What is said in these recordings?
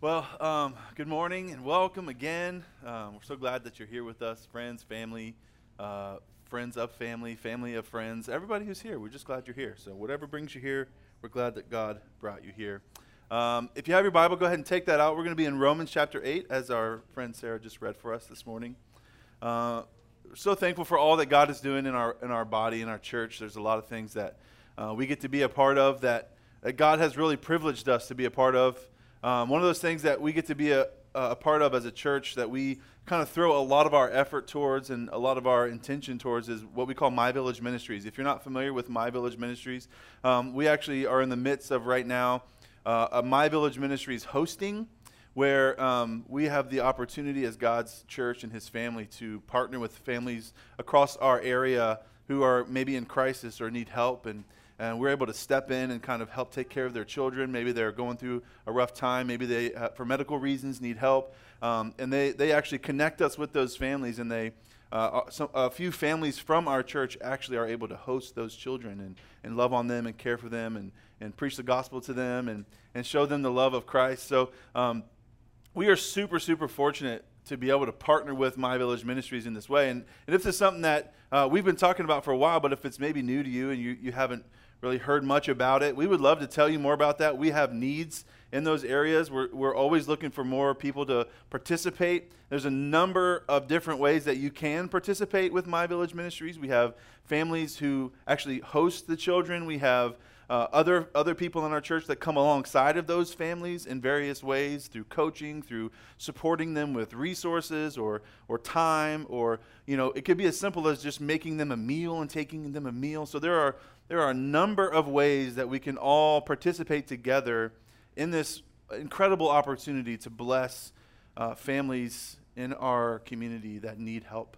Well, um, good morning and welcome again. Um, we're so glad that you're here with us, friends, family, uh, friends of family, family of friends, everybody who's here. We're just glad you're here. So, whatever brings you here, we're glad that God brought you here. Um, if you have your Bible, go ahead and take that out. We're going to be in Romans chapter 8, as our friend Sarah just read for us this morning. Uh, so thankful for all that God is doing in our, in our body, in our church. There's a lot of things that uh, we get to be a part of that, that God has really privileged us to be a part of. Um, one of those things that we get to be a, a part of as a church that we kind of throw a lot of our effort towards and a lot of our intention towards is what we call My Village Ministries. If you're not familiar with My Village Ministries, um, we actually are in the midst of right now uh, a My Village Ministries hosting where um, we have the opportunity as God's church and His family to partner with families across our area who are maybe in crisis or need help and and we're able to step in and kind of help take care of their children. Maybe they're going through a rough time. Maybe they, uh, for medical reasons, need help. Um, and they, they actually connect us with those families, and they uh, uh a few families from our church actually are able to host those children and, and love on them and care for them and, and preach the gospel to them and, and show them the love of Christ. So um, we are super, super fortunate to be able to partner with My Village Ministries in this way. And, and if this is something that uh, we've been talking about for a while, but if it's maybe new to you and you, you haven't really heard much about it. We would love to tell you more about that. We have needs in those areas. We're, we're always looking for more people to participate. There's a number of different ways that you can participate with My Village Ministries. We have families who actually host the children. We have uh, other, other people in our church that come alongside of those families in various ways through coaching, through supporting them with resources or, or time, or, you know, it could be as simple as just making them a meal and taking them a meal. So there are, there are a number of ways that we can all participate together in this incredible opportunity to bless uh, families in our community that need help.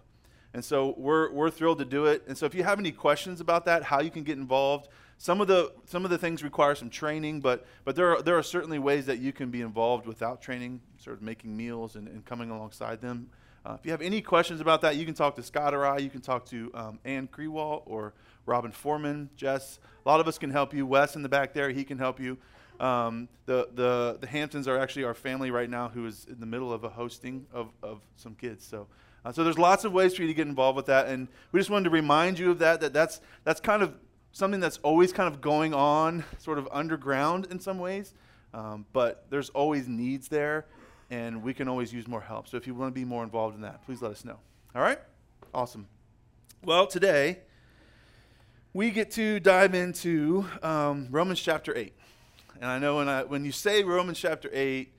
And so we're, we're thrilled to do it. And so if you have any questions about that, how you can get involved, some of the some of the things require some training, but but there are there are certainly ways that you can be involved without training, sort of making meals and, and coming alongside them. Uh, if you have any questions about that, you can talk to Scott or I. You can talk to um, Ann Krewall or Robin Foreman, Jess. A lot of us can help you. Wes in the back there, he can help you. Um, the, the, the Hamptons are actually our family right now who is in the middle of a hosting of, of some kids. So, uh, so there's lots of ways for you to get involved with that. And we just wanted to remind you of that, that that's, that's kind of something that's always kind of going on, sort of underground in some ways. Um, but there's always needs there, and we can always use more help. So if you want to be more involved in that, please let us know. All right? Awesome. Well, today we get to dive into um, Romans chapter 8. And I know when, I, when you say Romans chapter 8,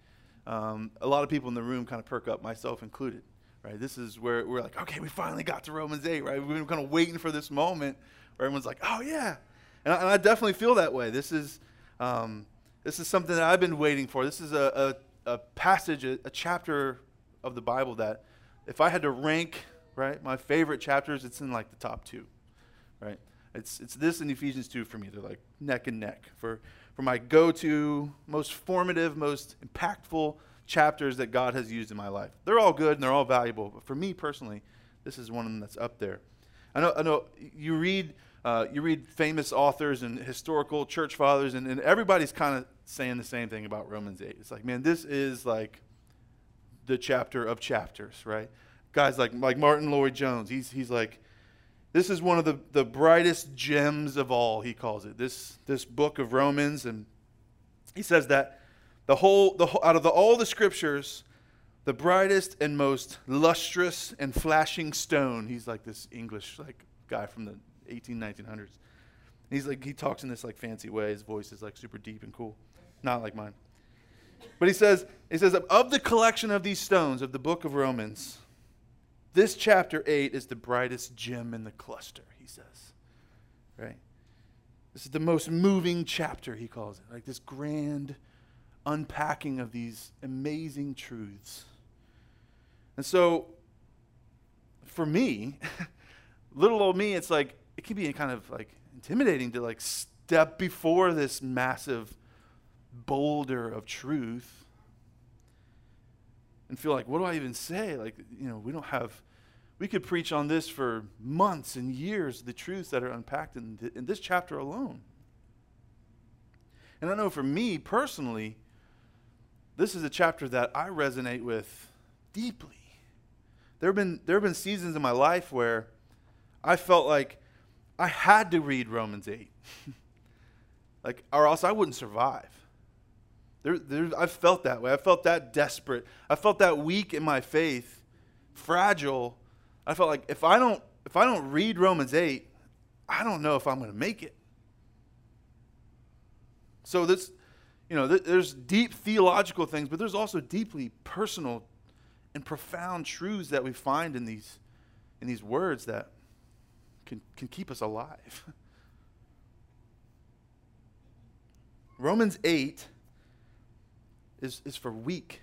um, a lot of people in the room kind of perk up, myself included. Right? This is where we're like, okay, we finally got to Romans 8, right? We've been kind of waiting for this moment where everyone's like, oh, yeah. And I, and I definitely feel that way. This is, um, this is something that I've been waiting for. This is a, a, a passage, a, a, chapter of the Bible that if I had to rank, right, my favorite chapters, it's in like the top two, right? It's, it's this and Ephesians 2 for me. They're like neck and neck for, for my go to, most formative, most impactful chapters that God has used in my life. They're all good and they're all valuable, but for me personally, this is one of them that's up there. I know, I know you read. Uh, you read famous authors and historical church fathers, and, and everybody's kind of saying the same thing about Romans 8. It's like, man, this is like the chapter of chapters, right? Guys like, like Martyn Lloyd-Jones, he's, he's like, this is one of the, the brightest gems of all, he calls it, this, this book of Romans. And he says that the whole, the out of the, all the scriptures, the brightest and most lustrous and flashing stone, he's like this English like guy from the 18, 1900s. He's like, he talks in this like fancy way. His voice is like super deep and cool. Not like mine. But he says, he says, of the collection of these stones of the book of Romans, this chapter 8 is the brightest gem in the cluster, he says. Right? This is the most moving chapter, he calls it. Like this grand unpacking of these amazing truths. And so, for me, little old me, it's like, it can be kind of like intimidating to like step before this massive boulder of truth and feel like, what do I even say? Like, you know, we don't have, we could preach on this for months and years, the truths that are unpacked in, th- in this chapter alone. And I know for me personally, this is a chapter that I resonate with deeply. There have been there have been seasons in my life where I felt like I had to read Romans 8. like or else I wouldn't survive. There, there, I felt that way. I felt that desperate. I felt that weak in my faith, fragile. I felt like if I don't if I don't read Romans 8, I don't know if I'm going to make it. So this, you know, th- there's deep theological things, but there's also deeply personal and profound truths that we find in these in these words that can, can keep us alive. Romans 8 is, is for weak,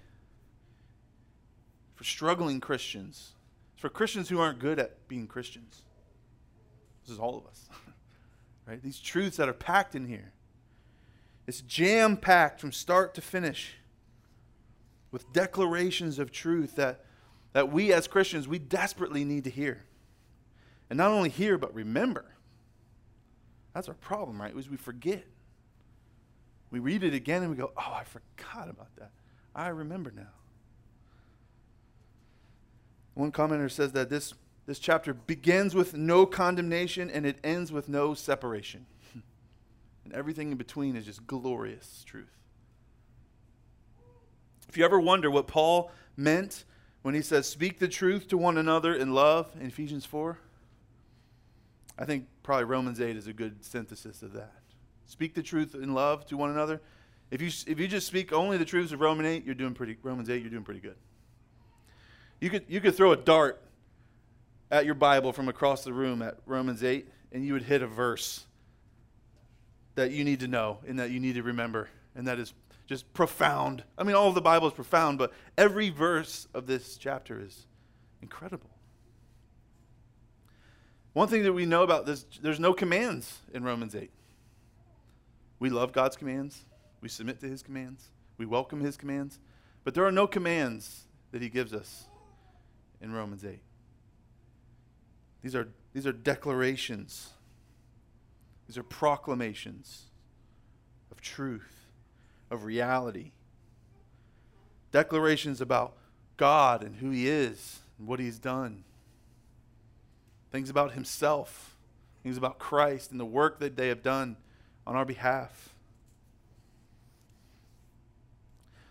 for struggling Christians. It's for Christians who aren't good at being Christians. This is all of us. right? These truths that are packed in here. It's jam packed from start to finish with declarations of truth that, that we as Christians, we desperately need to hear. And not only hear, but remember. That's our problem, right? Is we forget. We read it again and we go, oh, I forgot about that. I remember now. One commenter says that this, this chapter begins with no condemnation and it ends with no separation. and everything in between is just glorious truth. If you ever wonder what Paul meant when he says, speak the truth to one another in love in Ephesians 4, I think probably Romans 8 is a good synthesis of that. Speak the truth in love to one another. If you, if you just speak only the truths of Romans 8, you're doing pretty, Romans 8, you're doing pretty good. You could, you could throw a dart at your Bible from across the room at Romans 8, and you would hit a verse that you need to know and that you need to remember, and that is just profound. I mean, all of the Bible is profound, but every verse of this chapter is incredible. One thing that we know about this, there's no commands in Romans 8. We love God's commands. We submit to his commands. We welcome his commands. But there are no commands that he gives us in Romans 8. These are, these are declarations, these are proclamations of truth, of reality. Declarations about God and who he is and what he's done. Things about himself, things about Christ and the work that they have done on our behalf.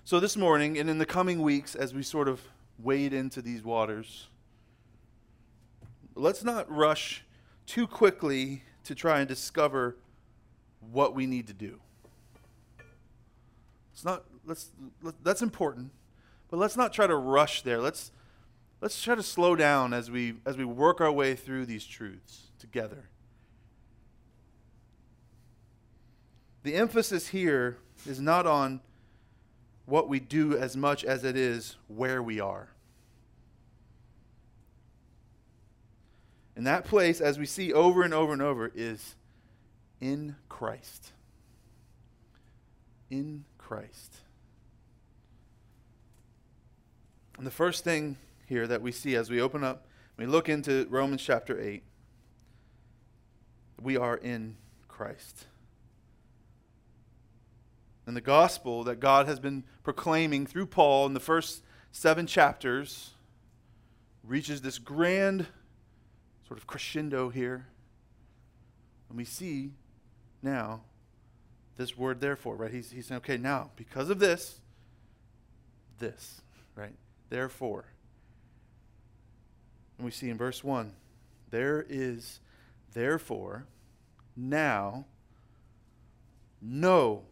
So, this morning and in the coming weeks, as we sort of wade into these waters, let's not rush too quickly to try and discover what we need to do. It's not, let's, let, that's important, but let's not try to rush there. Let's, let's try to slow down as we, as we work our way through these truths together. The emphasis here is not on what we do as much as it is where we are. And that place, as we see over and over and over, is in Christ. In Christ. And the first thing here that we see as we open up, we look into Romans chapter 8, we are in Christ and the gospel that God has been proclaiming through Paul in the first seven chapters reaches this grand sort of crescendo here. And we see now this word therefore, right? He's, he's saying, okay, now, because of this, this, right? Therefore. And we see in verse 1 there is therefore now no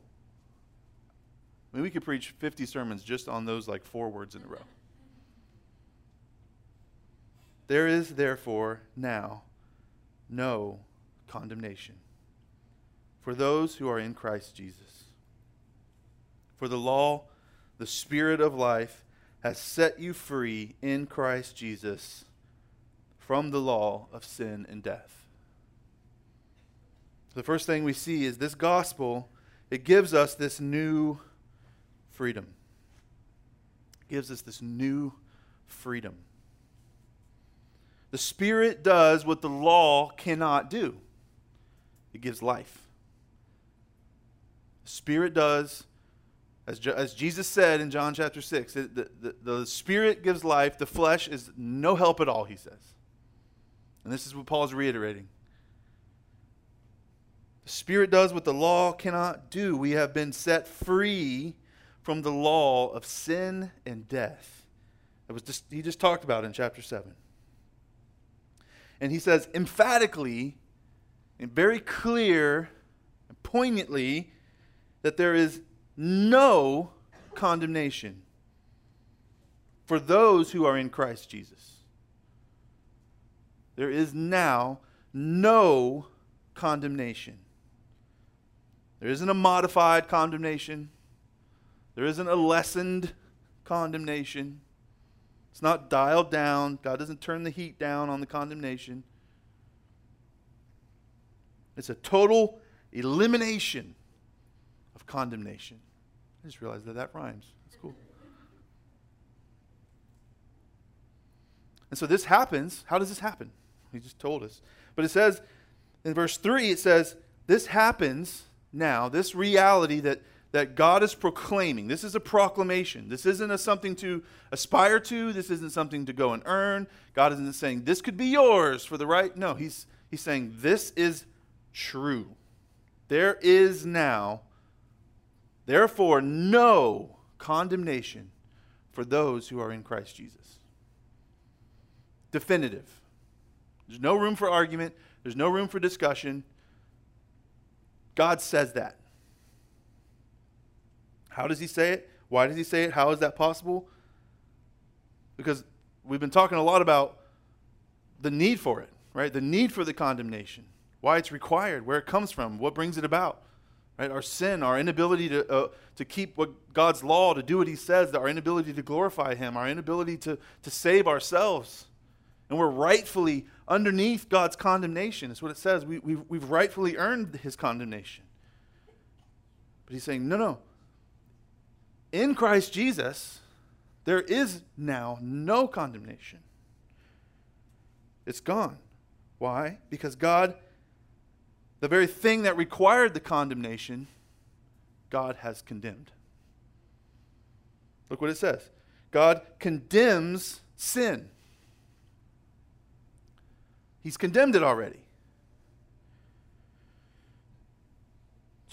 I mean, we could preach 50 sermons just on those like four words in a row. There is therefore now no condemnation for those who are in Christ Jesus. For the law, the Spirit of life, has set you free in Christ Jesus from the law of sin and death. The first thing we see is this gospel, it gives us this new freedom. Gives us this new freedom. The Spirit does what the law cannot do it gives life. The Spirit does As, as Jesus said in John chapter 6, the, the, the Spirit gives life, the flesh is no help at all, he says. And this is what Paul is reiterating. The Spirit does what the law cannot do. We have been set free from the law of sin and death. That was just, he just talked about in chapter 7. And he says emphatically and very clear and poignantly that there is no condemnation for those who are in Christ Jesus. There is now no condemnation. There isn't a modified condemnation. There isn't a lessened condemnation. It's not dialed down. God doesn't turn the heat down on the condemnation. It's a total elimination of condemnation. I just realized that that rhymes. That's cool. And so this happens. How does this happen? He just told us. But it says in verse 3, it says, This happens now, this reality that, that God is proclaiming. This is a proclamation. This isn't a something to aspire to. This isn't something to go and earn. God isn't saying, This could be yours for the right. No, He's, he's saying, This is true. There is now, therefore, no condemnation for those who are in Christ Jesus. Definitive. There's no room for argument, there's no room for discussion. God says that. How does he say it? Why does he say it? How is that possible? Because we've been talking a lot about the need for it, right? The need for the condemnation why it's required, where it comes from, what brings it about. Right? Our sin, our inability to, uh, to keep what God's law, to do what He says, our inability to glorify Him, our inability to, to save ourselves. And we're rightfully underneath God's condemnation. That's what it says. We, we've, we've rightfully earned His condemnation. But He's saying, no, no. In Christ Jesus, there is now no condemnation. It's gone. Why? Because God the very thing that required the condemnation, God has condemned. Look what it says God condemns sin. He's condemned it already.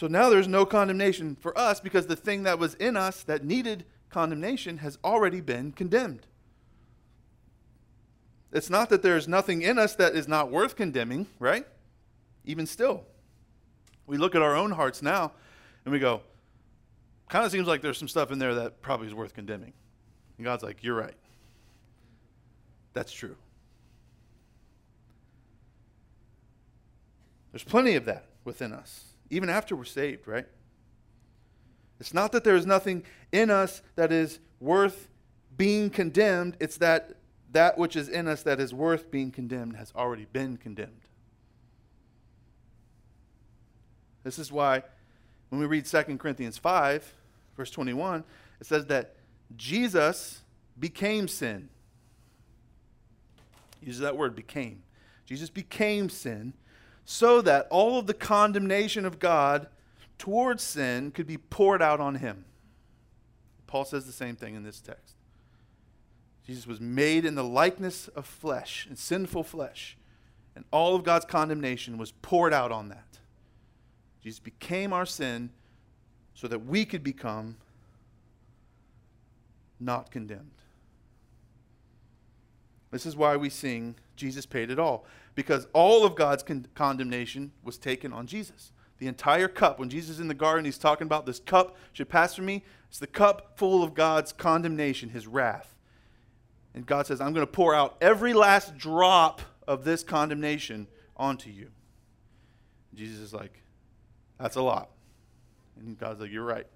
So now there's no condemnation for us because the thing that was in us that needed condemnation has already been condemned. It's not that there's nothing in us that is not worth condemning, right? even still. We look at our own hearts now and we go, kind of seems like there's some stuff in there that probably is worth condemning. And God's like, you're right. That's true. There's plenty of that within us, even after we're saved, right? It's not that there is nothing in us that is worth being condemned, it's that that which is in us that is worth being condemned has already been condemned. This is why when we read 2 Corinthians 5, verse 21, it says that Jesus became sin. Uses that word, became. Jesus became sin so that all of the condemnation of God towards sin could be poured out on him. Paul says the same thing in this text. Jesus was made in the likeness of flesh, and sinful flesh, and all of God's condemnation was poured out on that. Jesus became our sin so that we could become not condemned. This is why we sing, Jesus paid it all. Because all of God's con- condemnation was taken on Jesus. The entire cup, when Jesus is in the garden, he's talking about this cup should pass from me. It's the cup full of God's condemnation, his wrath. And God says, I'm going to pour out every last drop of this condemnation onto you. Jesus is like, that's a lot. And God's like, You're right.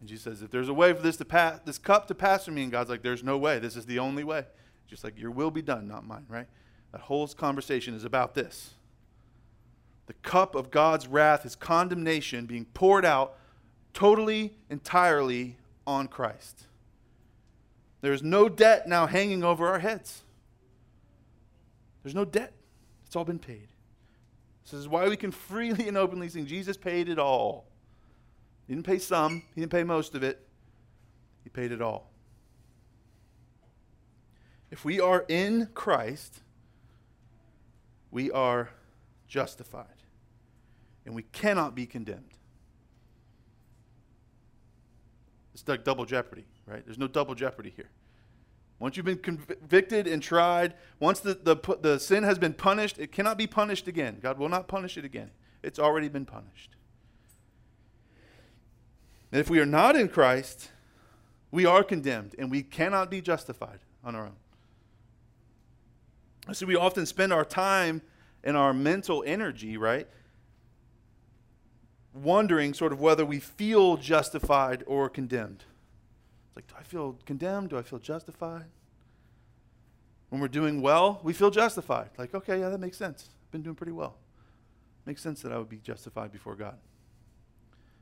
And Jesus says, If there's a way for this to pass, this cup to pass from me, and God's like, There's no way. This is the only way. Just like your will be done, not mine, right? That whole conversation is about this. The cup of God's wrath, his condemnation being poured out totally, entirely on Christ. There is no debt now hanging over our heads. There's no debt. It's all been paid. This is why we can freely and openly sing, Jesus paid it all. He didn't pay some, he didn't pay most of it, he paid it all. If we are in Christ, we are justified. And we cannot be condemned. It's like double jeopardy, right? There's no double jeopardy here. Once you've been convicted and tried, once the, the, the sin has been punished, it cannot be punished again. God will not punish it again. It's already been punished. And if we are not in Christ, we are condemned and we cannot be justified on our own. So we often spend our time and our mental energy, right, wondering sort of whether we feel justified or condemned. It's like, do I feel condemned? Do I feel justified? When we're doing well, we feel justified. Like, okay, yeah, that makes sense. I've been doing pretty well. Makes sense that I would be justified before God.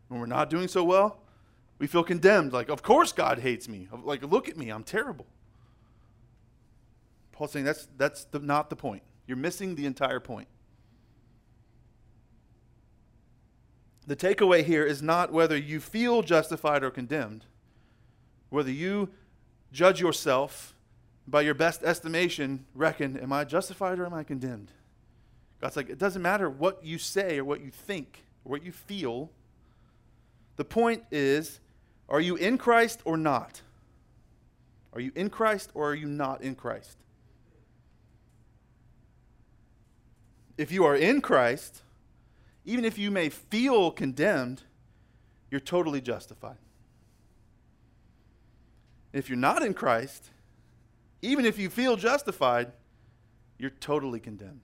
When we're not doing so well, we feel condemned. Like, of course God hates me. Like, look at me, I'm terrible. Paul's saying that's, that's the, not the point. You're missing the entire point. The takeaway here is not whether you feel justified or condemned, whether you judge yourself by your best estimation, reckon, am I justified or am I condemned? God's like, it doesn't matter what you say or what you think or what you feel. The point is, are you in Christ or not? Are you in Christ or are you not in Christ? If you are in Christ, even if you may feel condemned, you're totally justified. If you're not in Christ, even if you feel justified, you're totally condemned.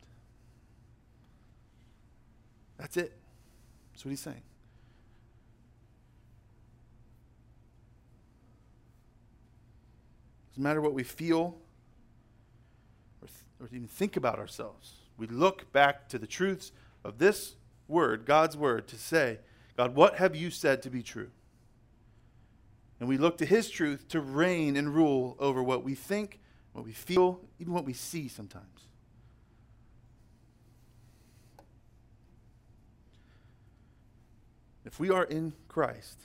That's it. That's what he's saying. Doesn't matter what we feel or, th- or even think about ourselves. We look back to the truths of this word, God's word, to say, God, what have you said to be true? And we look to his truth to reign and rule over what we think, what we feel, even what we see sometimes. If we are in Christ,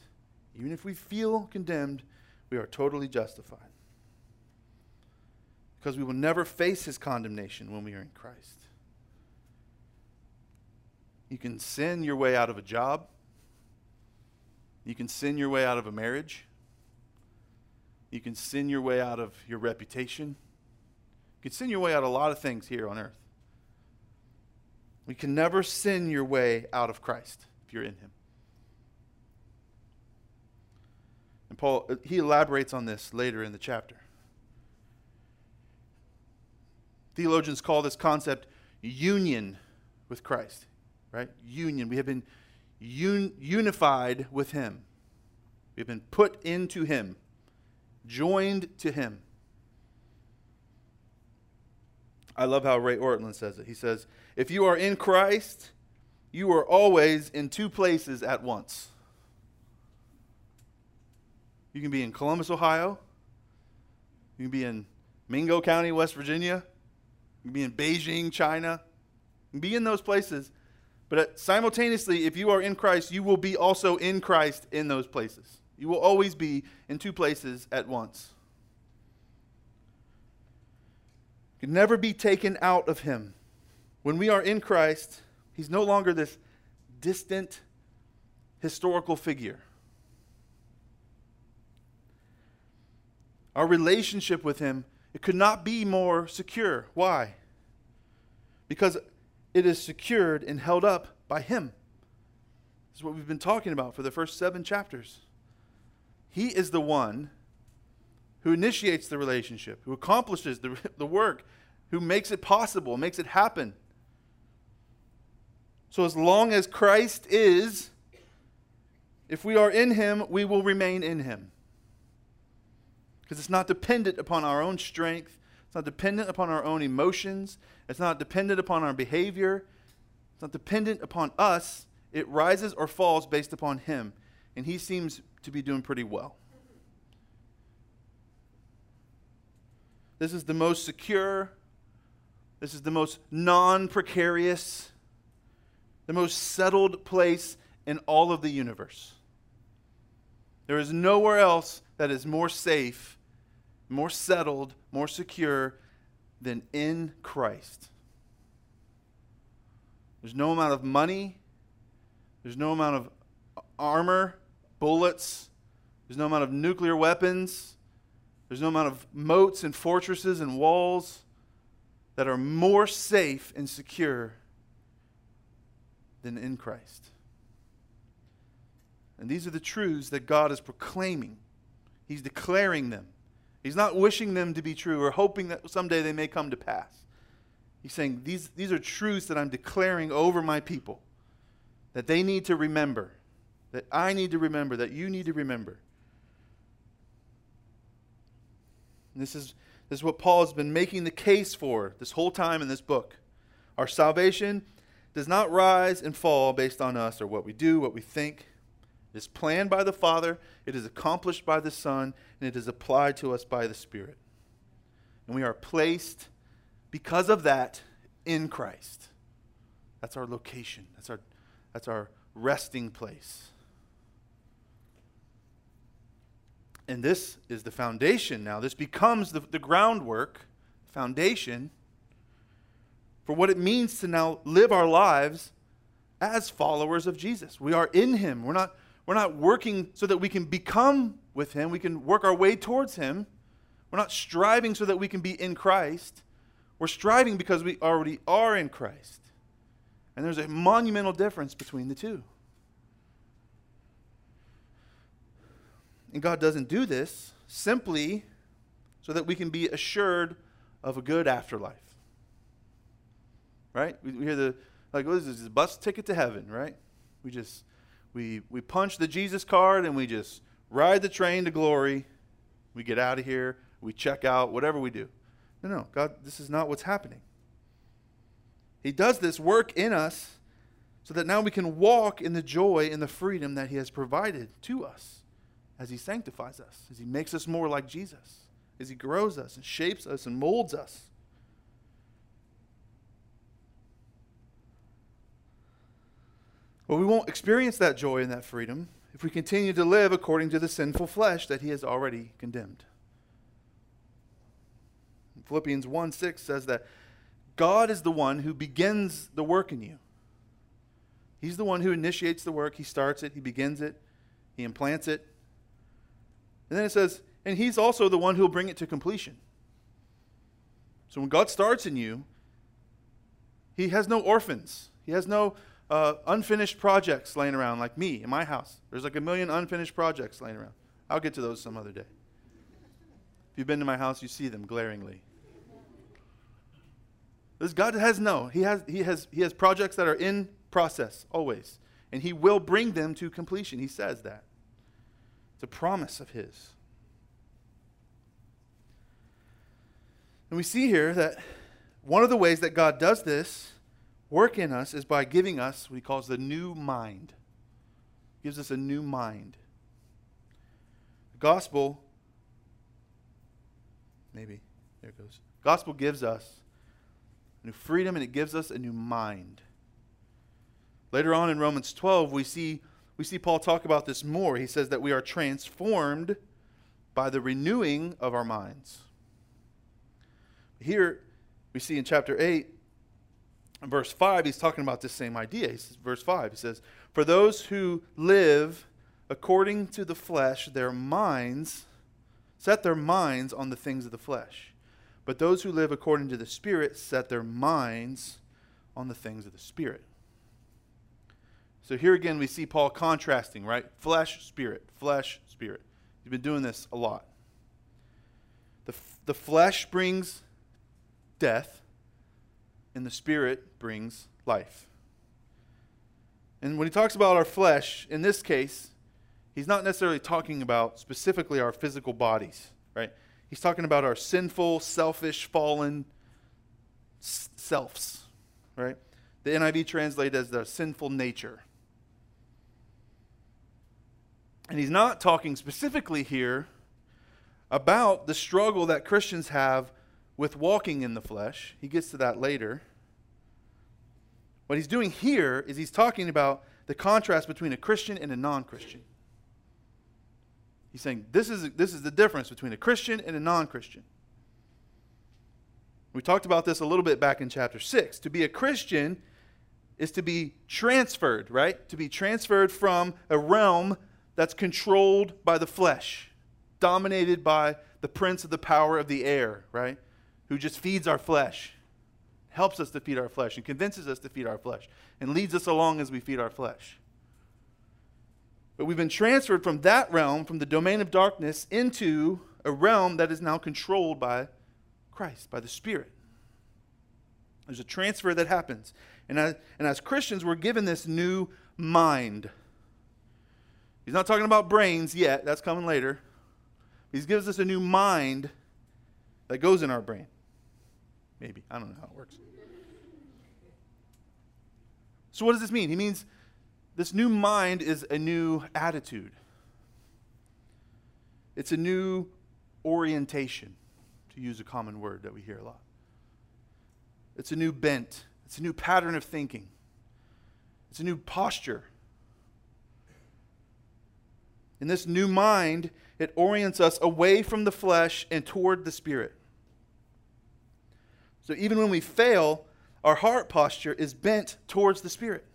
even if we feel condemned, we are totally justified. Because we will never face his condemnation when we are in Christ. You can sin your way out of a job. You can sin your way out of a marriage. You can sin your way out of your reputation. You can sin your way out of a lot of things here on earth. You can never sin your way out of Christ if you're in Him. And Paul, uh, he elaborates on this later in the chapter. Theologians call this concept union with Christ right? Union. We have been un- unified with Him. We have been put into Him, joined to Him. I love how Ray Ortlund says it. He says, If you are in Christ, you are always in two places at once. You can be in Columbus, Ohio. You can be in Mingo County, West Virginia. You can be in Beijing, China. You can be in those places but uh, simultaneously, if you are in Christ, you will be also in Christ in those places. You will always be in two places at once. You can never be taken out of Him. When we are in Christ, He's no longer this distant historical figure. Our relationship with Him, it could not be more secure. Why? Because it is secured and held up by Him. This is what we've been talking about for the first seven chapters. He is the one who initiates the relationship, who accomplishes the, the work, who makes it possible, makes it happen. So, as long as Christ is, if we are in Him, we will remain in Him. Because it's not dependent upon our own strength, it's not dependent upon our own emotions. It's not dependent upon our behavior. It's not dependent upon us. It rises or falls based upon Him. And He seems to be doing pretty well. This is the most secure. This is the most non precarious, the most settled place in all of the universe. There is nowhere else that is more safe, more settled, more secure than in Christ. There's no amount of money, there's no amount of armor, bullets, there's no amount of nuclear weapons, there's no amount of moats and fortresses and walls that are more safe and secure than in Christ. And these are the truths that God is proclaiming. He's declaring them. He's not wishing them to be true or hoping that someday they may come to pass. He's saying, These, these are truths that I'm declaring over my people that they need to remember, that I need to remember, that you need to remember. And this is, this is what Paul has been making the case for this whole time in this book. Our salvation does not rise and fall based on us or what we do, what we think. It is planned by the Father, it is accomplished by the Son, and it is applied to us by the Spirit. And we are placed, because of that, in Christ. That's our location, that's our, that's our resting place. And this is the foundation now. This becomes the, the groundwork, foundation for what it means to now live our lives as followers of Jesus. We are in Him. We're not, we're not working so that we can become with Him, we can work our way towards Him. We're not striving so that we can be in Christ. We're striving because we already are in Christ. And there's a monumental difference between the two. And God doesn't do this simply so that we can be assured of a good afterlife right? We, we hear the, like, what is this, this bus ticket to heaven, right? We just, we, we punch the Jesus card and we just ride the train to glory. We get out of here, we check out, whatever we do. No, no, God, this is not what's happening. He does this work in us so that now we can walk in the joy and the freedom that He has provided to us as He sanctifies us, as He makes us more like Jesus, as He grows us and shapes us and molds us. But we won't experience that joy and that freedom if we continue to live according to the sinful flesh that he has already condemned. Philippians 1 6 says that God is the one who begins the work in you. He's the one who initiates the work. He starts it, he begins it, he implants it. And then it says, and he's also the one who will bring it to completion. So when God starts in you, he has no orphans. He has no uh, unfinished projects laying around, like me in my house. There's like a million unfinished projects laying around. I'll get to those some other day. If you've been to my house, you see them glaringly. This God has no. He has, he, has, he has projects that are in process always. And he will bring them to completion. He says that. It's a promise of his. And we see here that one of the ways that God does this work in us is by giving us what he calls the new mind. He gives us a new mind. The gospel, maybe, there it goes. Gospel gives us new freedom and it gives us a new mind. Later on in Romans 12, we see, we see Paul talk about this more. He says that we are transformed by the renewing of our minds. Here we see in chapter 8 verse 5, he's talking about this same idea. He says, verse 5, he says, For those who live according to the flesh, their minds set their minds on the things of the flesh. But those who live according to the Spirit set their minds on the things of the Spirit. So here again, we see Paul contrasting, right? Flesh, spirit, flesh, spirit. He's been doing this a lot. The, the flesh brings death, and the Spirit brings life. And when he talks about our flesh, in this case, he's not necessarily talking about specifically our physical bodies, right? He's talking about our sinful, selfish, fallen selves, right? The NIV translates as the sinful nature. And he's not talking specifically here about the struggle that Christians have with walking in the flesh. He gets to that later. What he's doing here is he's talking about the contrast between a Christian and a non Christian. He's saying this is, this is the difference between a Christian and a non Christian. We talked about this a little bit back in chapter 6. To be a Christian is to be transferred, right? To be transferred from a realm that's controlled by the flesh, dominated by the prince of the power of the air, right? Who just feeds our flesh, helps us to feed our flesh, and convinces us to feed our flesh, and leads us along as we feed our flesh. But we've been transferred from that realm, from the domain of darkness, into a realm that is now controlled by Christ, by the Spirit. There's a transfer that happens. And as, and as Christians, we're given this new mind. He's not talking about brains yet, that's coming later. He gives us a new mind that goes in our brain. Maybe. I don't know how it works. So, what does this mean? He means this new mind is a new attitude, it's a new orientation, to use a common word that we hear a lot. It's a new bent, it's a new pattern of thinking, it's a new posture. In this new mind, it orients us away from the flesh and toward the spirit. So even when we fail, our heart posture is bent towards the spirit.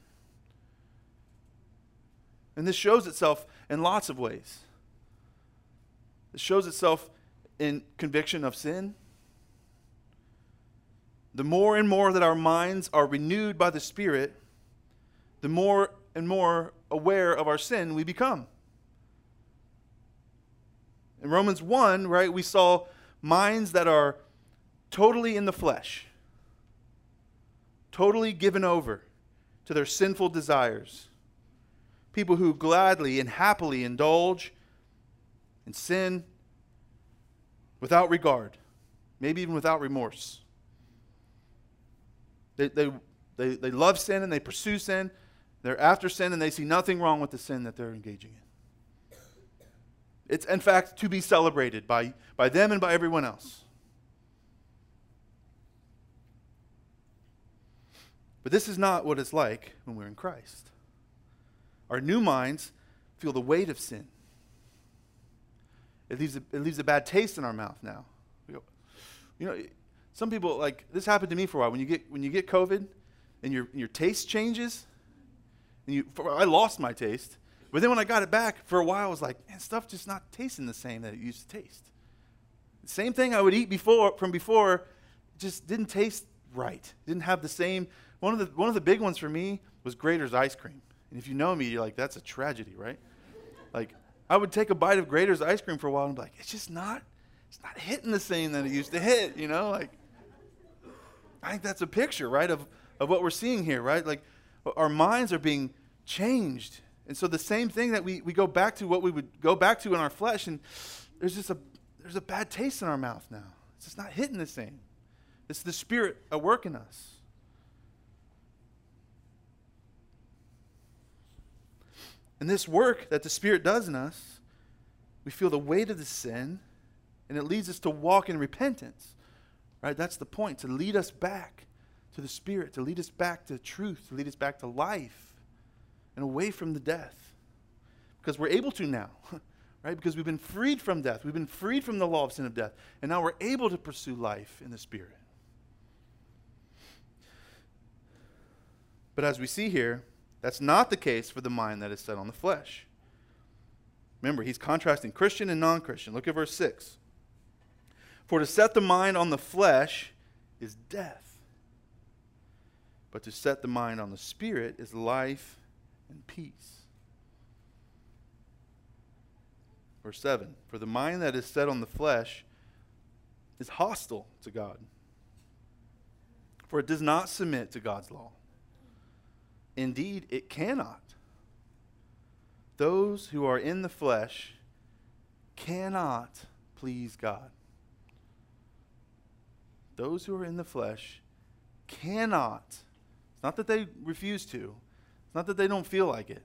And this shows itself in lots of ways. It shows itself in conviction of sin. The more and more that our minds are renewed by the Spirit, the more and more aware of our sin we become. In Romans 1, right, we saw minds that are totally in the flesh, totally given over to their sinful desires. People who gladly and happily indulge in sin without regard, maybe even without remorse. They, they, they, they love sin and they pursue sin. They're after sin and they see nothing wrong with the sin that they're engaging in. It's, in fact, to be celebrated by, by them and by everyone else. But this is not what it's like when we're in Christ. Our new minds feel the weight of sin. It leaves a, it leaves a bad taste in our mouth now. Go, you know, some people like this happened to me for a while. When you get when you get COVID, and your your taste changes, and you for, I lost my taste. But then when I got it back, for a while, I was like, man, stuff just not tasting the same that it used to taste. The same thing I would eat before from before just didn't taste right. Didn't have the same. One of the one of the big ones for me was Graeter's ice cream. And if you know me, you're like, that's a tragedy, right? Like, I would take a bite of Graeter's ice cream for a while and be like, it's just not, it's not hitting the same that it used to hit, you know? Like, I think that's a picture, right, of, of what we're seeing here, right? Like, our minds are being changed and so the same thing that we, we go back to what we would go back to in our flesh, and there's just a there's a bad taste in our mouth now. It's just not hitting the same. It's the Spirit at work in us. And this work that the Spirit does in us, we feel the weight of the sin, and it leads us to walk in repentance. Right? That's the point, to lead us back to the Spirit, to lead us back to truth, to lead us back to life and away from the death. Because we're able to now, right? Because we've been freed from death. We've been freed from the law of sin of death. And now we're able to pursue life in the Spirit. But as we see here, that's not the case for the mind that is set on the flesh. Remember, he's contrasting Christian and non Christian. Look at verse 6. For to set the mind on the flesh is death, but to set the mind on the Spirit is life and peace. Verse 7 For the mind that is set on the flesh is hostile to God, for it does not submit to God's law. Indeed, it cannot. Those who are in the flesh cannot please God. Those who are in the flesh cannot. It's not that they refuse to, it's not that they don't feel like it.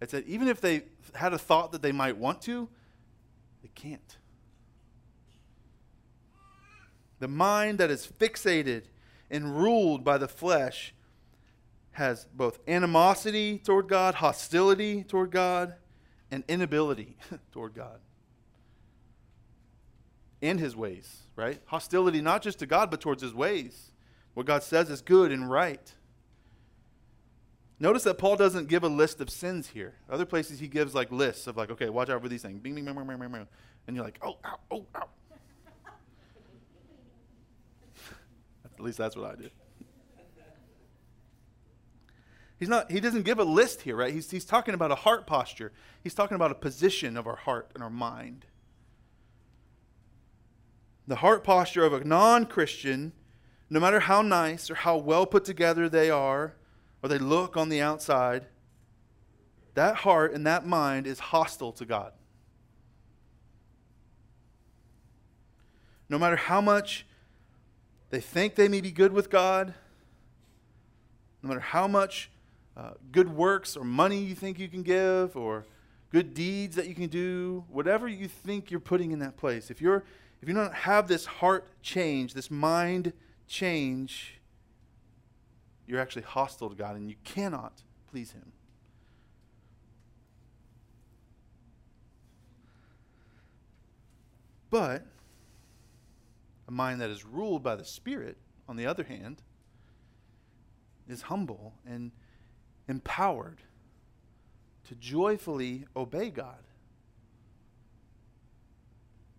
It's that even if they had a thought that they might want to, they can't. The mind that is fixated and ruled by the flesh has both animosity toward God, hostility toward God, and inability toward God and his ways, right? Hostility not just to God, but towards his ways. What God says is good and right. Notice that Paul doesn't give a list of sins here. Other places he gives like lists of like, okay, watch out for these things. Bing, bing, bing, bing, bing, bing. And you're like, oh, ow, oh, ow. At least that's what I did. He's not, he doesn't give a list here, right? He's, he's talking about a heart posture. He's talking about a position of our heart and our mind. The heart posture of a non Christian, no matter how nice or how well put together they are, or they look on the outside, that heart and that mind is hostile to God. No matter how much they think they may be good with God, no matter how much uh, good works or money you think you can give or good deeds that you can do, whatever you think you're putting in that place, if you're if you don't have this heart change, this mind change, you're actually hostile to God and you cannot please Him. But a mind that is ruled by the Spirit, on the other hand, is humble and empowered to joyfully obey God.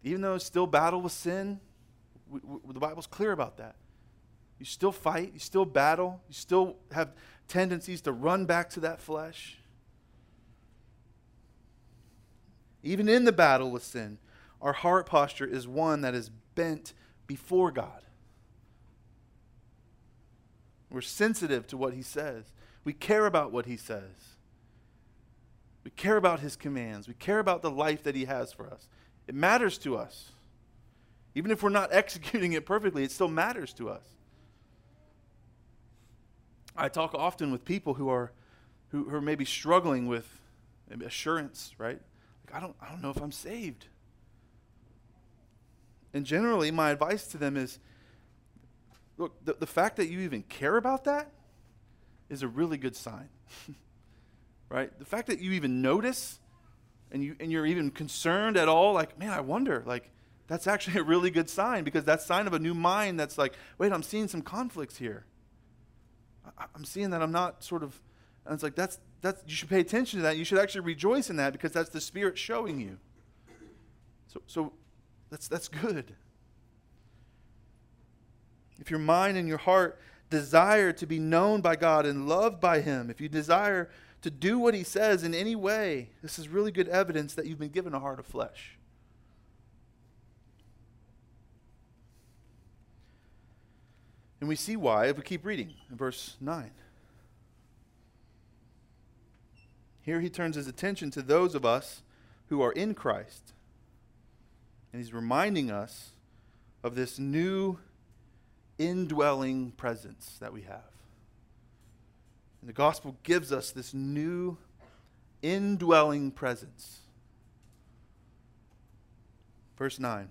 Even though it's still battle with sin, we, we, the Bible's clear about that. You still fight, you still battle, you still have tendencies to run back to that flesh. Even in the battle with sin, our heart posture is one that is bent before God. We're sensitive to what He says. We care about what He says. We care about His commands. We care about the life that He has for us. It matters to us. Even if we're not executing it perfectly, it still matters to us. I talk often with people who are who, who are maybe struggling with assurance, right? Like I don't I don't know if I'm saved. And generally my advice to them is look, the, the fact that you even care about that is a really good sign. right? The fact that you even notice and you and you're even concerned at all, like, man, I wonder, like, that's actually a really good sign because that's sign of a new mind that's like, wait, I'm seeing some conflicts here. I, am seeing that I'm not sort of, and it's like that's that's you should pay attention to that. You should actually rejoice in that because that's the Spirit showing you. So so that's that's good. If your mind and your heart desire to be known by God and loved by Him, if you desire to do what he says in any way, this is really good evidence that you've been given a heart of flesh. And we see why if we keep reading in verse 9. Here he turns his attention to those of us who are in Christ. And he's reminding us of this new indwelling presence that we have. And the gospel gives us this new indwelling presence. Verse 9.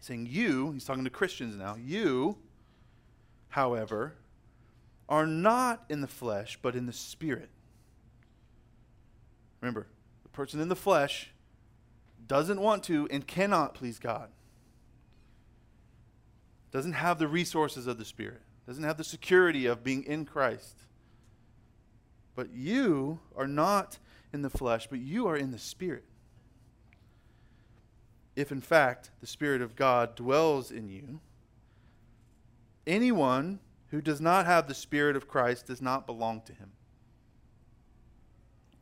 Saying, You, he's talking to Christians now, you, however, are not in the flesh, but in the spirit. Remember, the person in the flesh doesn't want to and cannot please God. Doesn't have the resources of the Spirit, doesn't have the security of being in Christ. But you are not in the flesh, but you are in the Spirit. If in fact the Spirit of God dwells in you, anyone who does not have the Spirit of Christ does not belong to him.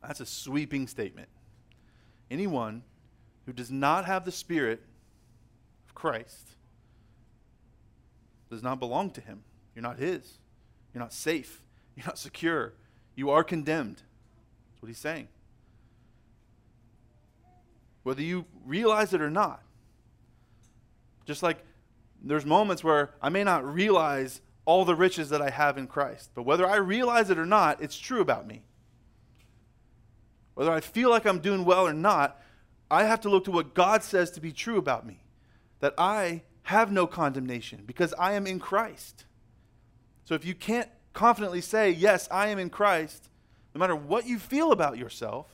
That's a sweeping statement. Anyone who does not have the Spirit of Christ does not belong to him. You're not his. You're not safe. You're not secure. You are condemned. That's what he's saying. Whether you realize it or not. Just like there's moments where I may not realize all the riches that I have in Christ, but whether I realize it or not, it's true about me. Whether I feel like I'm doing well or not, I have to look to what God says to be true about me. That I have no condemnation because I am in Christ. So if you can't confidently say, Yes, I am in Christ, no matter what you feel about yourself,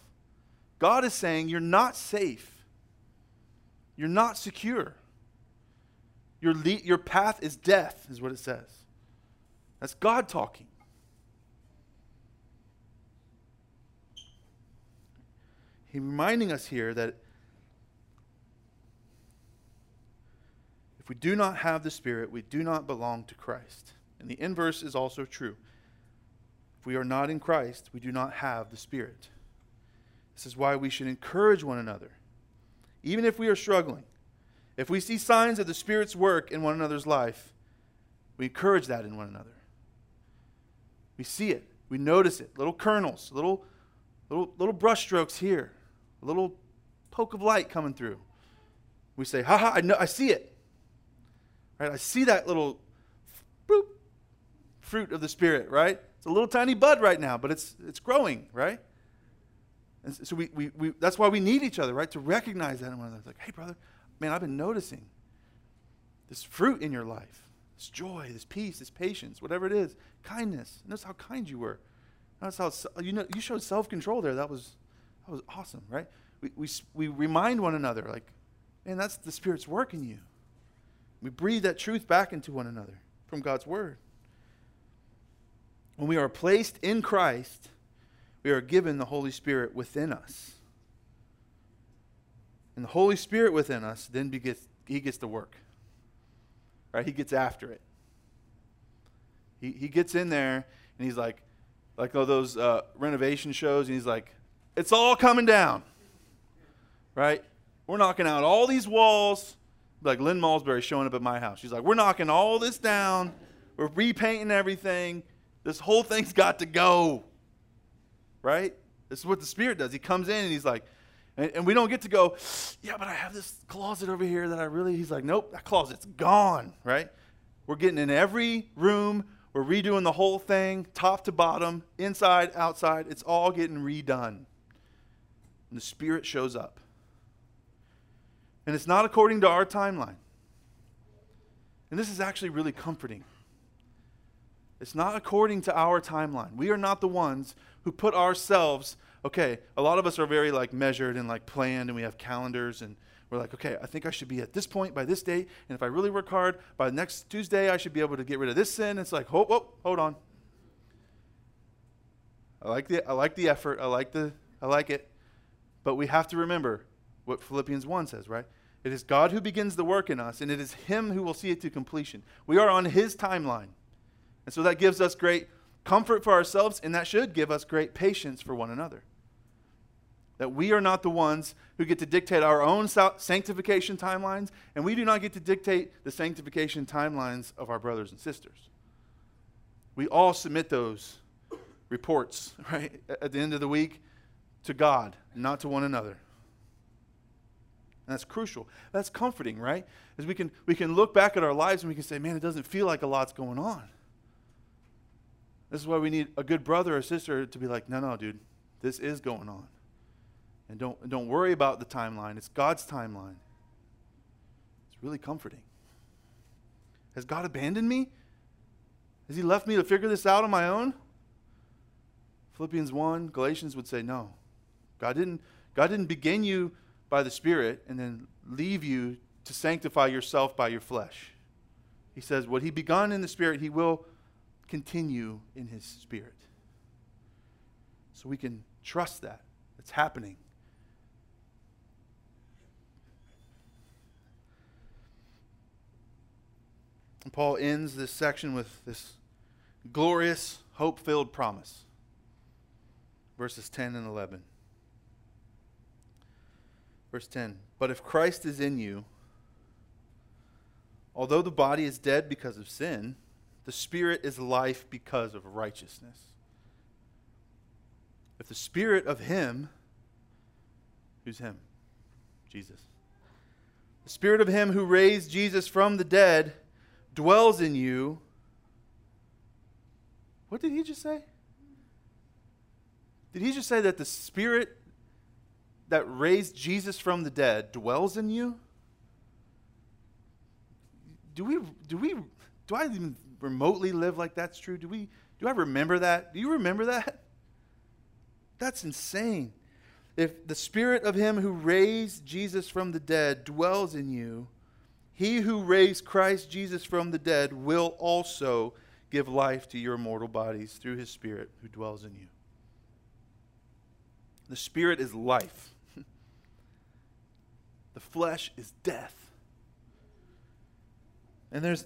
God is saying you're not safe. You're not secure. Your, le- your path is death, is what it says. That's God talking. He's reminding us here that if we do not have the Spirit, we do not belong to Christ. And the inverse is also true. If we are not in Christ, we do not have the Spirit. This is why we should encourage one another, even if we are struggling. If we see signs of the Spirit's work in one another's life, we encourage that in one another. We see it, we notice it. Little kernels, little, little, little brushstrokes here, a little poke of light coming through. We say, "Ha ha! I know, I see it." Right? I see that little boop, fruit of the Spirit. Right? It's a little tiny bud right now, but it's it's growing. Right? And so we, we, we that's why we need each other, right? To recognize that in one another. Like, hey, brother, man, I've been noticing this fruit in your life this joy, this peace, this patience, whatever it is, kindness. Notice how kind you were. Notice how you know you showed self control there. That was that was awesome, right? We, we, we remind one another, like, man, that's the Spirit's work in you. We breathe that truth back into one another from God's Word. When we are placed in Christ, we are given the Holy Spirit within us. And the Holy Spirit within us then begets, he gets to work. Right? He gets after it. He, he gets in there and he's like, like all those uh, renovation shows, and he's like, it's all coming down. Right? We're knocking out all these walls. Like Lynn Malsbury showing up at my house. She's like, we're knocking all this down. We're repainting everything. This whole thing's got to go. Right? This is what the Spirit does. He comes in and he's like, and, and, we don't get to go, yeah, but I have this closet over here that I really, he's like, nope, that closet's gone, right? We're getting in every room. We're redoing the whole thing, top to bottom, inside, outside. It's all getting redone. And the Spirit shows up. And it's not according to our timeline. And this is actually really comforting. It's not according to our timeline. We are not the ones who put ourselves okay, a lot of us are very like measured and like planned and we have calendars and we're like, okay, I think I should be at this point by this date. And if I really work hard, by next Tuesday, I should be able to get rid of this sin. It's like, hold, hold, hold on. I like the, I like the effort. I like the, I like it. But we have to remember what Philippians 1 says, right? It is God who begins the work in us, and it is Him who will see it to completion. We are on His timeline. And so that gives us great comfort for ourselves, and that should give us great patience for one another. That we are not the ones who get to dictate our own sanctification timelines, and we do not get to dictate the sanctification timelines of our brothers and sisters. We all submit those reports, right, at the end of the week to God, not to one another. And that's crucial. That's comforting, right? As we can we can look back at our lives and we can say, man, it doesn't feel like a lot's going on. This is why we need a good brother or sister to be like, no, no, dude, this is going on. And don't, don't worry about the timeline, it's God's timeline. It's really comforting. Has God abandoned me? Has He left me to figure this out on my own? Philippians 1, Galatians would say no. God didn't, God didn't begin you by the Spirit and then leave you to sanctify yourself by your flesh. He says, What He begun in the Spirit, He will continue in His Spirit. So we can trust that. It's happening. And Paul ends this section with this glorious, hope filled promise. Verses 10 and 11. Verse 10 But if Christ is in you, although the body is dead because of sin, the spirit is life because of righteousness. If the spirit of Him, who's Him? Jesus. The spirit of Him who raised Jesus from the dead dwells in you. What did he just say? Did he just say that the spirit that raised Jesus from the dead dwells in you? Do we do we do I even remotely live like that's true? Do we do I remember that? Do you remember that? That's insane. if the spirit of him who raised Jesus from the dead dwells in you, he who raised Christ Jesus from the dead will also give life to your mortal bodies through his spirit who dwells in you. The spirit is life. The flesh is death. And there's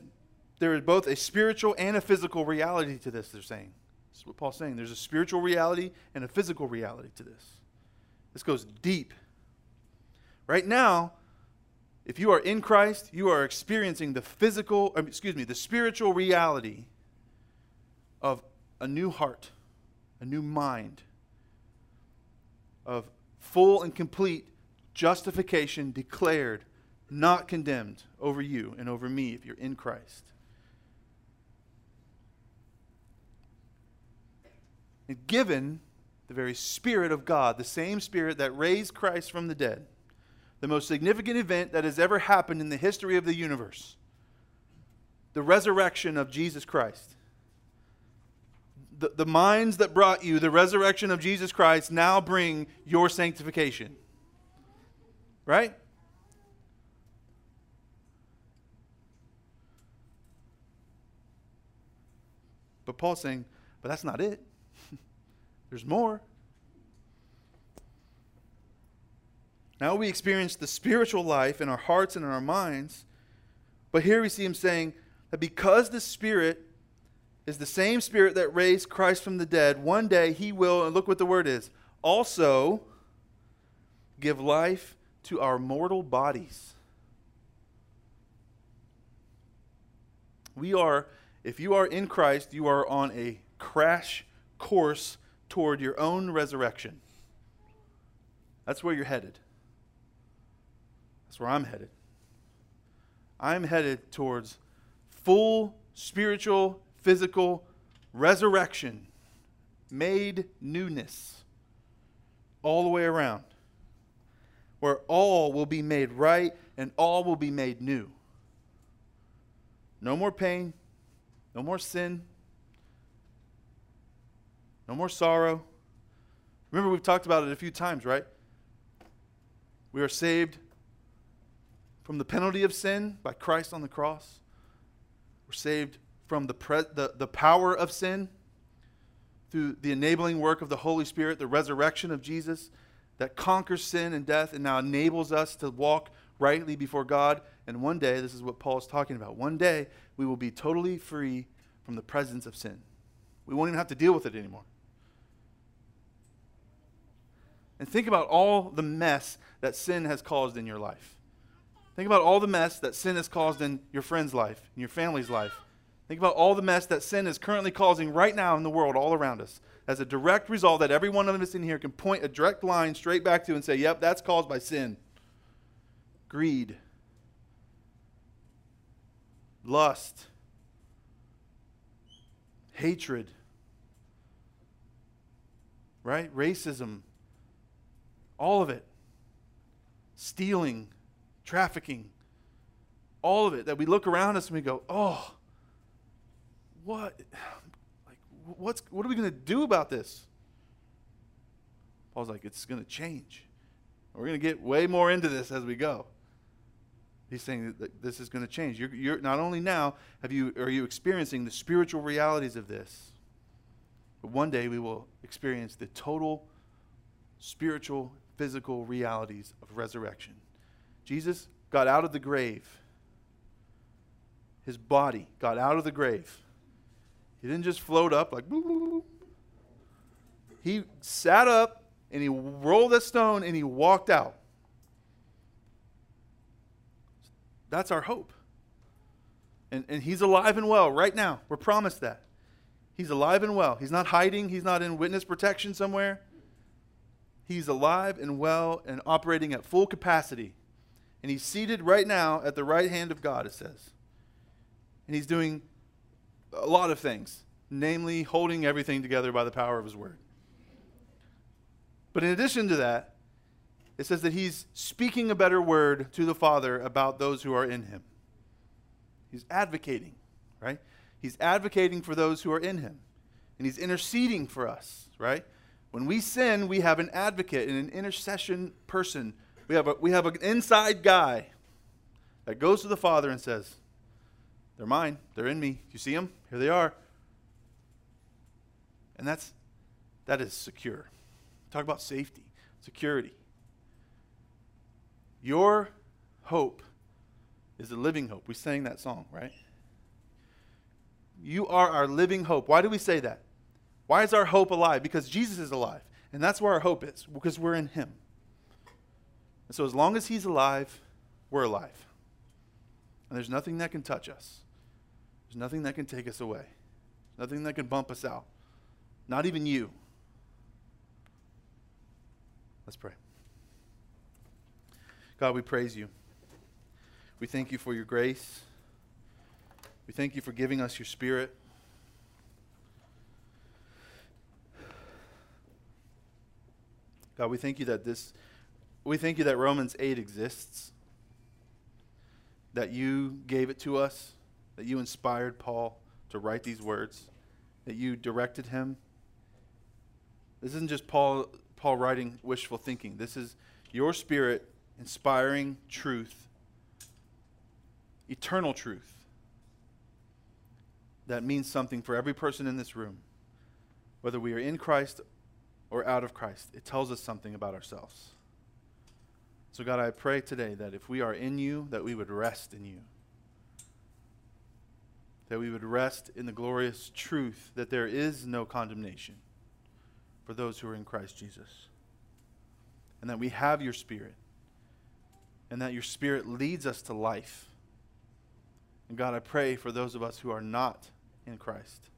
there is both a spiritual and a physical reality to this, they're saying. This is what Paul's saying. There's a spiritual reality and a physical reality to this. This goes deep. Right now, if you are in Christ, you are experiencing the physical, excuse me, the spiritual reality of a new heart, a new mind, of full and complete justification declared, not condemned over you and over me if you're in Christ. And given the very Spirit of God, the same Spirit that raised Christ from the dead, the most significant event that has ever happened in the history of the universe the resurrection of Jesus Christ. The, the minds that brought you the resurrection of Jesus Christ now bring your sanctification. Right? But Paul's saying, but that's not it. There's more. Now we experience the spiritual life in our hearts and in our minds. But here we see him saying that because the Spirit is the same Spirit that raised Christ from the dead, one day he will, and look what the word is, also give life to our mortal bodies. We are, if you are in Christ, you are on a crash course toward your own resurrection. That's where you're headed. That's where I'm headed. I'm headed towards full spiritual, physical resurrection, made newness all the way around, where all will be made right and all will be made new. No more pain, no more sin, no more sorrow. Remember, we've talked about it a few times, right? We are saved from the penalty of sin by Christ on the cross. We're saved from the, pre- the, the power of sin through the enabling work of the Holy Spirit, the resurrection of Jesus that conquers sin and death and now enables us to walk rightly before God. And one day, this is what Paul is talking about, one day we will be totally free from the presence of sin. We won't even have to deal with it anymore. And think about all the mess that sin has caused in your life. Think about all the mess that sin has caused in your friend's life, in your family's life. Think about all the mess that sin is currently causing right now in the world all around us. As a direct result that every one of us in here can point a direct line straight back to and say, yep, that's caused by sin. Greed, lust, hatred, right? Racism, all of it. Stealing, trafficking, all of it. That we look around us and we go, oh, what? Like, what's, what are we going to do about this? Paul's like, it's going to change. We're going to get way more into this as we go. He's saying that this is going to change. You're, you're, not only now have you, are you experiencing the spiritual realities of this, but one day we will experience the total spiritual physical realities of resurrection. Jesus got out of the grave. His body got out of the grave. He didn't just float up like, he sat up and he rolled a stone and he walked out. That's our hope. And, and he's alive and well right now. We're promised that. He's alive and well. He's not hiding, he's not in witness protection somewhere. He's alive and well and operating at full capacity. And he's seated right now at the right hand of God, it says. And he's doing a lot of things, namely holding everything together by the power of his word. But in addition to that, it says that he's speaking a better word to the Father about those who are in him. He's advocating, right? He's advocating for those who are in him. And he's interceding for us, right? When we sin, we have an advocate and an intercession person. We have, a, we have an inside guy that goes to the Father and says, They're mine. They're in me. You see them? Here they are. And that's, that is secure. Talk about safety, security. Your hope is a living hope. We sang that song, right? You are our living hope. Why do we say that? Why is our hope alive? Because Jesus is alive. And that's where our hope is, because we're in Him. And so as long as He's alive, we're alive. And there's nothing that can touch us, there's nothing that can take us away, nothing that can bump us out. Not even you. Let's pray. God, we praise you. We thank you for your grace. We thank you for giving us your spirit. God, we thank you that this we thank you that Romans 8 exists. That you gave it to us, that you inspired Paul to write these words, that you directed him. This isn't just Paul Paul writing wishful thinking. This is your spirit inspiring truth, eternal truth that means something for every person in this room, whether we are in Christ or out of Christ. It tells us something about ourselves. So, God, I pray today that if we are in you, that we would rest in you. That we would rest in the glorious truth that there is no condemnation for those who are in Christ Jesus. And that we have your Spirit. And that your Spirit leads us to life. And God, I pray for those of us who are not in Christ,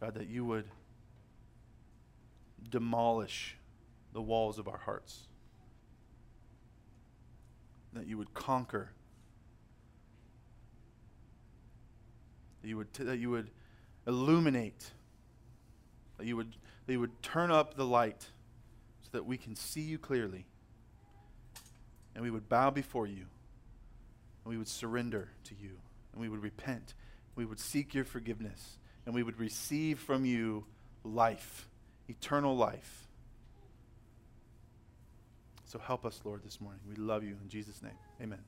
God, that you would demolish the walls of our hearts, that you would conquer, that you would, t- that you would illuminate, that you would, that you would turn up the light so that we can see you clearly, and we would bow before you, and we would surrender to you, and we would repent. We would seek your forgiveness, and we would receive from you life, eternal life. So help us, Lord, this morning. We love you in Jesus' name. Amen.